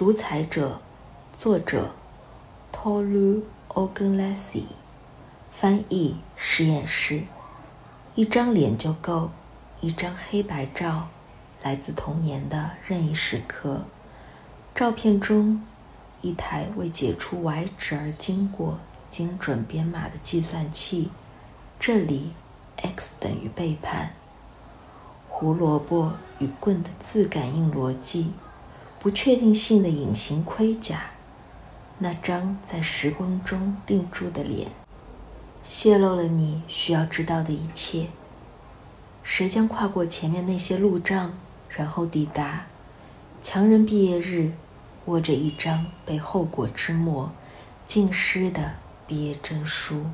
独裁者，作者 Tolu Ogunlesi，翻译实验室。一张脸就够，一张黑白照，来自童年的任意时刻。照片中，一台为解除 Y 值而经过精准编码的计算器。这里，x 等于背叛。胡萝卜与棍的自感应逻辑。不确定性的隐形盔甲，那张在时光中定住的脸，泄露了你需要知道的一切。谁将跨过前面那些路障，然后抵达强人毕业日，握着一张被后果之末浸湿的毕业证书？